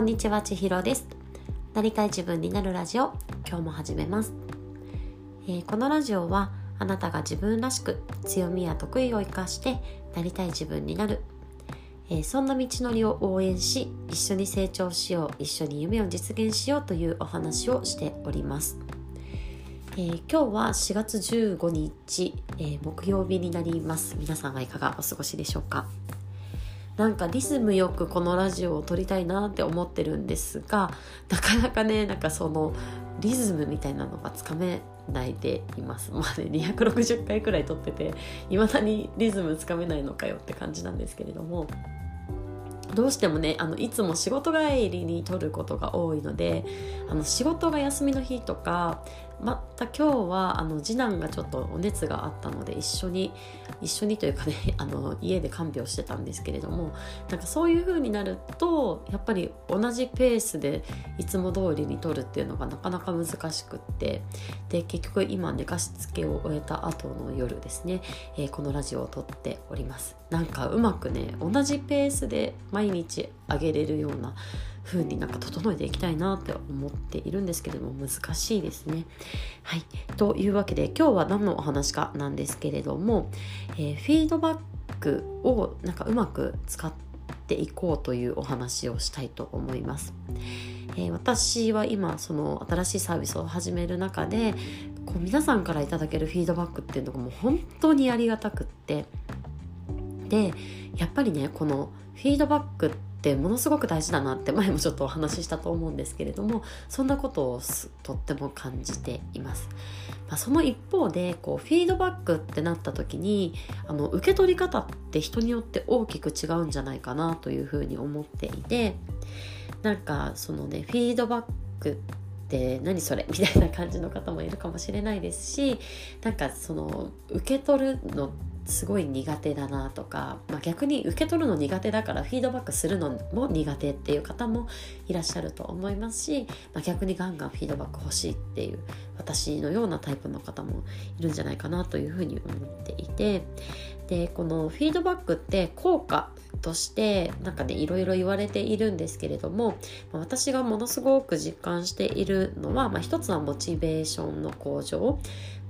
こんにちは千尋です。なりたい自分になるラジオ今日も始めます、えー、このラジオはあなたが自分らしく強みや得意を生かしてなりたい自分になる、えー、そんな道のりを応援し一緒に成長しよう一緒に夢を実現しようというお話をしております。えー、今日は4月15日、えー、木曜日になります。皆さんはいかがお過ごしでしょうか？なんかリズムよくこのラジオを撮りたいなって思ってるんですがなかなかねなんかそのリズムみたいなのがつかめないでいます。まあね260回くらい撮ってていまだにリズムつかめないのかよって感じなんですけれども。どうしてもねあのいつも仕事帰りに撮ることが多いのであの仕事が休みの日とかまた今日はあの次男がちょっとお熱があったので一緒に一緒にというかね あの家で看病してたんですけれどもなんかそういう風になるとやっぱり同じペースでいつも通りに撮るっていうのがなかなか難しくってで結局今寝かしつけを終えた後の夜ですね、えー、このラジオを撮っております。なんかうまくね同じペースで毎日上げれるような風になんか整えていきたいなって思っているんですけれども難しいですね。はい、というわけで今日は何のお話かなんですけれども、えー、フィードバックをなんかうまく使っていこうというお話をしたいと思います。えー、私は今その新しいサービスを始める中でこう皆さんからいただけるフィードバックっていうのがもう本当にありがたくってでやっぱりねこのフィードバックってってものすごく大事だなって前もちょっとお話ししたと思うんですけれどもそんなことをとっても感じています。まあ、その一方でこうフィードバックってなった時にあの受け取り方って人によって大きく違うんじゃないかなというふうに思っていてなんかそのねフィードバックって何それみたいな感じの方もいるかもしれないですしなんかその受け取るのすごい苦手だなとか、まあ、逆に受け取るの苦手だからフィードバックするのも苦手っていう方もいらっしゃると思いますし、まあ、逆にガンガンフィードバック欲しいっていう私のようなタイプの方もいるんじゃないかなというふうに思っていてでこのフィードバックって効果としてなんかねいろいろ言われているんですけれども私がものすごく実感しているのは、まあ、一つはモチベーションの向上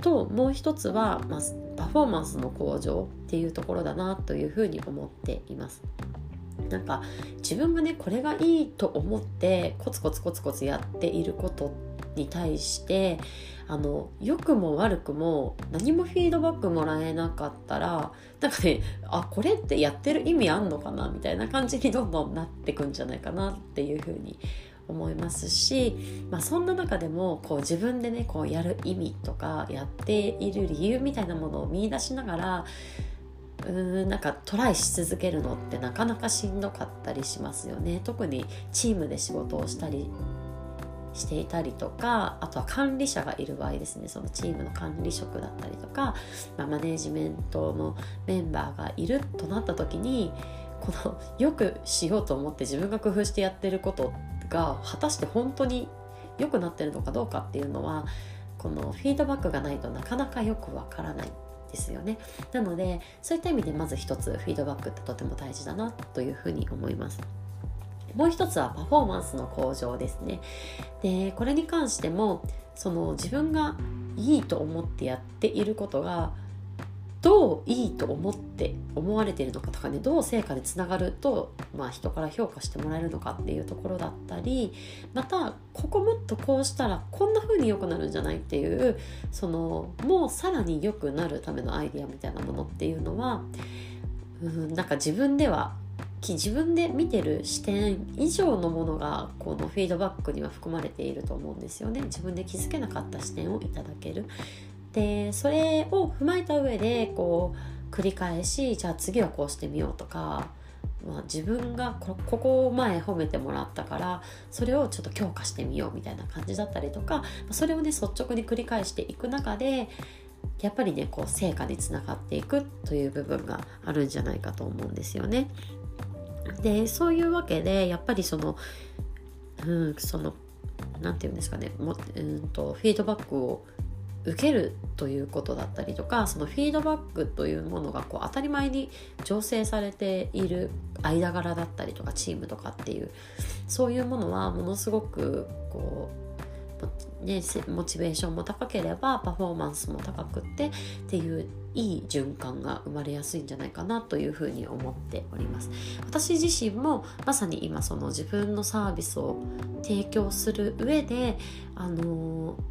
ともう一つは、まあ、パフォーマンスの向上っていうところだなというふうに思っています。なんか自分がねこれがいいと思ってコツコツコツコツやっていることに対してあの良くも悪くも何もフィードバックもらえなかったらなんかねあこれってやってる意味あんのかなみたいな感じにどんどんなってくんじゃないかなっていうふうに思いますし、まあ、そんな中でもこう自分でねこうやる意味とかやっている理由みたいなものを見いだしながらうーんなんかトライし続けるのってなかなかしんどかったりしますよね。特にチームで仕事をしたりしていたりとかあとは管理者がいる場合ですね。そのチームの管理職だったりとか、まあ、マネージメントのメンバーがいるとなった時にこのよくしようと思って自分が工夫してやってることが果たして本当に良くなってるのかどうかっていうのはこのフィードバックがないとなかなかよくわからないですよね。なのでそういった意味でまず一つフィードバックってとても大事だなというふうに思います。もう一つはパフォーマンスの向上ですね。で、これに関しても、その自分がいいと思ってやっていることが、どういいと思って思われているのかとかねどう成果につながると、まあ、人から評価してもらえるのかっていうところだったりまたここもっとこうしたらこんな風に良くなるんじゃないっていうそのもうさらに良くなるためのアイディアみたいなものっていうのはうんなんか自分では自分で見てる視点以上のものがこのフィードバックには含まれていると思うんですよね自分で気づけなかった視点をいただけるでそれを踏まえた上でこう繰り返しじゃあ次はこうしてみようとか、まあ、自分がここを前褒めてもらったからそれをちょっと強化してみようみたいな感じだったりとかそれをね率直に繰り返していく中でやっぱりねこう成果につながっていくという部分があるんじゃないかと思うんですよね。でそういうわけでやっぱりそのうんその何て言うんですかねもうんとフィードバックを受けるということだったりとかそのフィードバックというものがこう当たり前に醸成されている間柄だったりとかチームとかっていうそういうものはものすごくこう、ね、モチベーションも高ければパフォーマンスも高くってっていういい循環が生まれやすいんじゃないかなというふうに思っております。私自身もまさに今その自分のサービスを提供する上であのー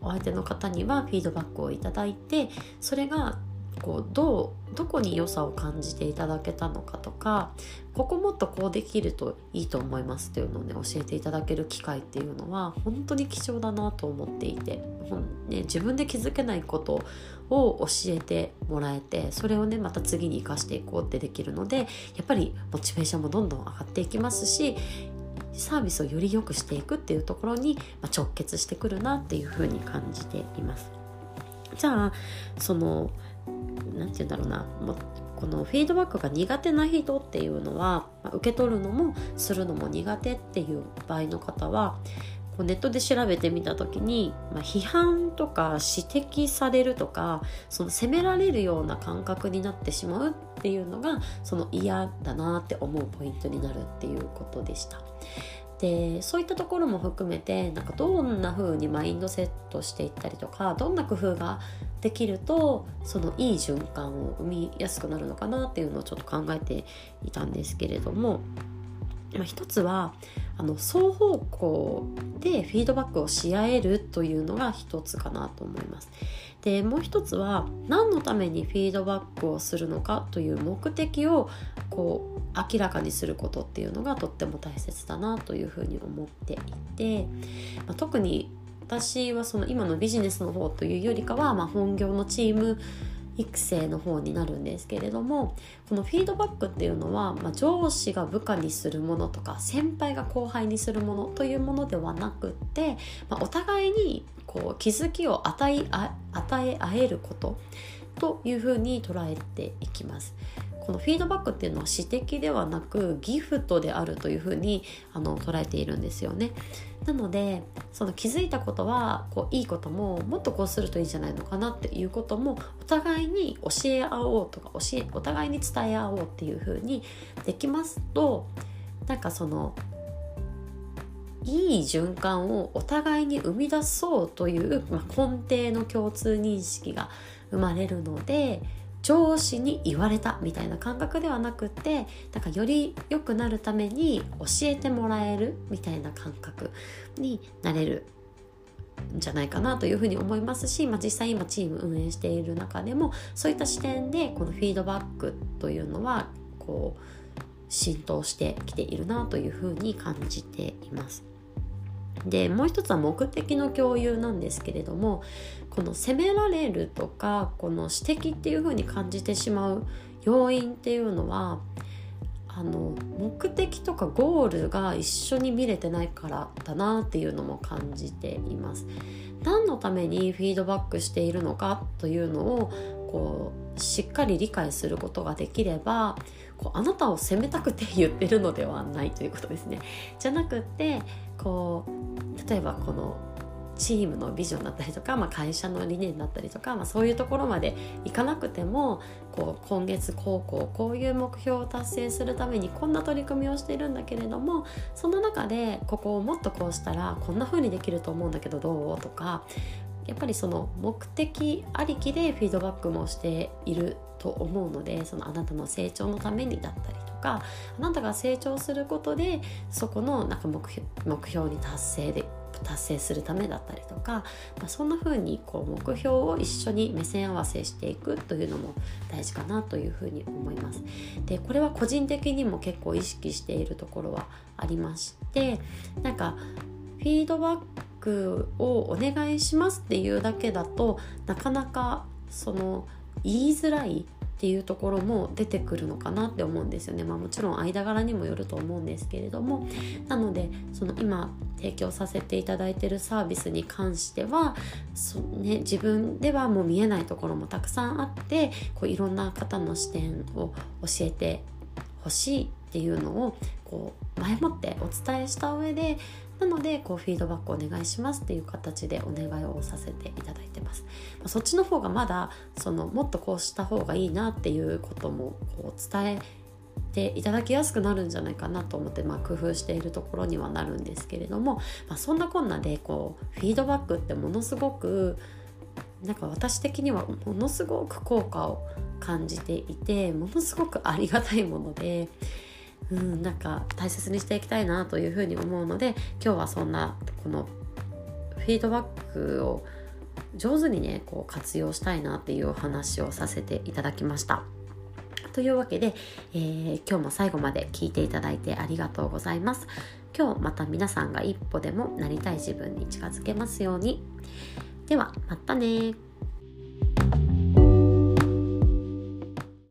お相手の方にはフィードバックをいただいてそれがこうどうどこに良さを感じていただけたのかとかここもっとこうできるといいと思いますっていうのをね教えていただける機会っていうのは本当に貴重だなと思っていて、ね、自分で気づけないことを教えてもらえてそれをねまた次に生かしていこうってできるのでやっぱりモチベーションもどんどん上がっていきますしサービスをより良くしていくっていうところに直結してくるなっていうふうに感じています。じゃあその何て言うんだろうなもうこのフィードバックが苦手な人っていうのは受け取るのもするのも苦手っていう場合の方はこうネットで調べてみた時に、まあ、批判とか指摘されるとかその責められるような感覚になってしまうっていうのがその嫌だなって思うポイントになるっていうことでした。でそういったところも含めてなんかどんな風にマインドセットしていったりとかどんな工夫ができるとそのいい循環を生みやすくなるのかなっていうのをちょっと考えていたんですけれども、まあ、一つはあの双方向でフィードバックをし合えるというのが一つかなと思います。でもう一つは何のためにフィードバックをするのかという目的をこう明らかにすることっていうのがとっても大切だなというふうに思っていて、まあ、特に私はその今のビジネスの方というよりかは、まあ、本業のチーム育成の方になるんですけれどもこのフィードバックっていうのは、まあ、上司が部下にするものとか先輩が後輩にするものというものではなくって、まあ、お互いにこう気づきを与え与え合えることというふうに捉えていきます。このフィードバックっていうのは指摘ではなくギフトであるというふうにあの捉えているんですよね。なのでその気づいたことはこういいことももっとこうするといいんじゃないのかなっていうこともお互いに教え合おうとか教えお互いに伝え合おうっていうふうにできますとなんかそのいい循環をお互いに生み出そうという、まあ、根底の共通認識が生まれるので上司に言われたみたいな感覚ではなくてなんかより良くなるために教えてもらえるみたいな感覚になれるんじゃないかなというふうに思いますし、まあ、実際今チーム運営している中でもそういった視点でこのフィードバックというのはこう浸透してきているなというふうに感じています。でもう一つは目的の共有なんですけれどもこの責められるとかこの指摘っていう風に感じてしまう要因っていうのはあの目的とかゴールが一緒に見れてないからだなっていうのも感じています。何のためにフィードバックしているのかというのをこうしっかり理解することができればこうあなたを責めたくて言ってるのではないということですね。じゃなくってこう例えばこのチームのビジョンだったりとか、まあ、会社の理念だったりとか、まあ、そういうところまでいかなくてもこう今月こうこうこういう目標を達成するためにこんな取り組みをしているんだけれどもその中でここをもっとこうしたらこんな風にできると思うんだけどどう？とかやっぱりその目的ありきでフィードバックもしていると思うのでそのあなたの成長のためにだったりかあなたが成長することでそこのなんか目標目標に達成で達成するためだったりとか、まあ、そんな風にこう目標を一緒に目線合わせしていくというのも大事かなというふうに思います。でこれは個人的にも結構意識しているところはありましてなんかフィードバックをお願いしますっていうだけだとなかなかその言いづらいっていうところも出てくるのかなって思うんですよね。まあ、もちろん間柄にもよると思うんですけれどもなのでその今提供させていただいてるサービスに関してはそ、ね、自分ではもう見えないところもたくさんあってこういろんな方の視点を教えてほしいっていうのをこう前もってお伝えした上でなのでこうフィードバックお願いしますっていう形でお願いをさせていただいてます、ま、そっちの方がまだそのもっとこうした方がいいなっていうこともこう伝えていただきやすくなるんじゃないかなと思って、まあ、工夫しているところにはなるんですけれども、まあ、そんなこんなでこうフィードバックってものすごくなんか私的にはものすごく効果を感じていてものすごくありがたいもので。うん、なんか大切にしていきたいなというふうに思うので今日はそんなこのフィードバックを上手にねこう活用したいなっていうお話をさせていただきました。というわけで、えー、今日も最後まで聞いていただいてありがとうございます。今日また皆さんが一歩でもなりたい自分に近づけますように。ではまたね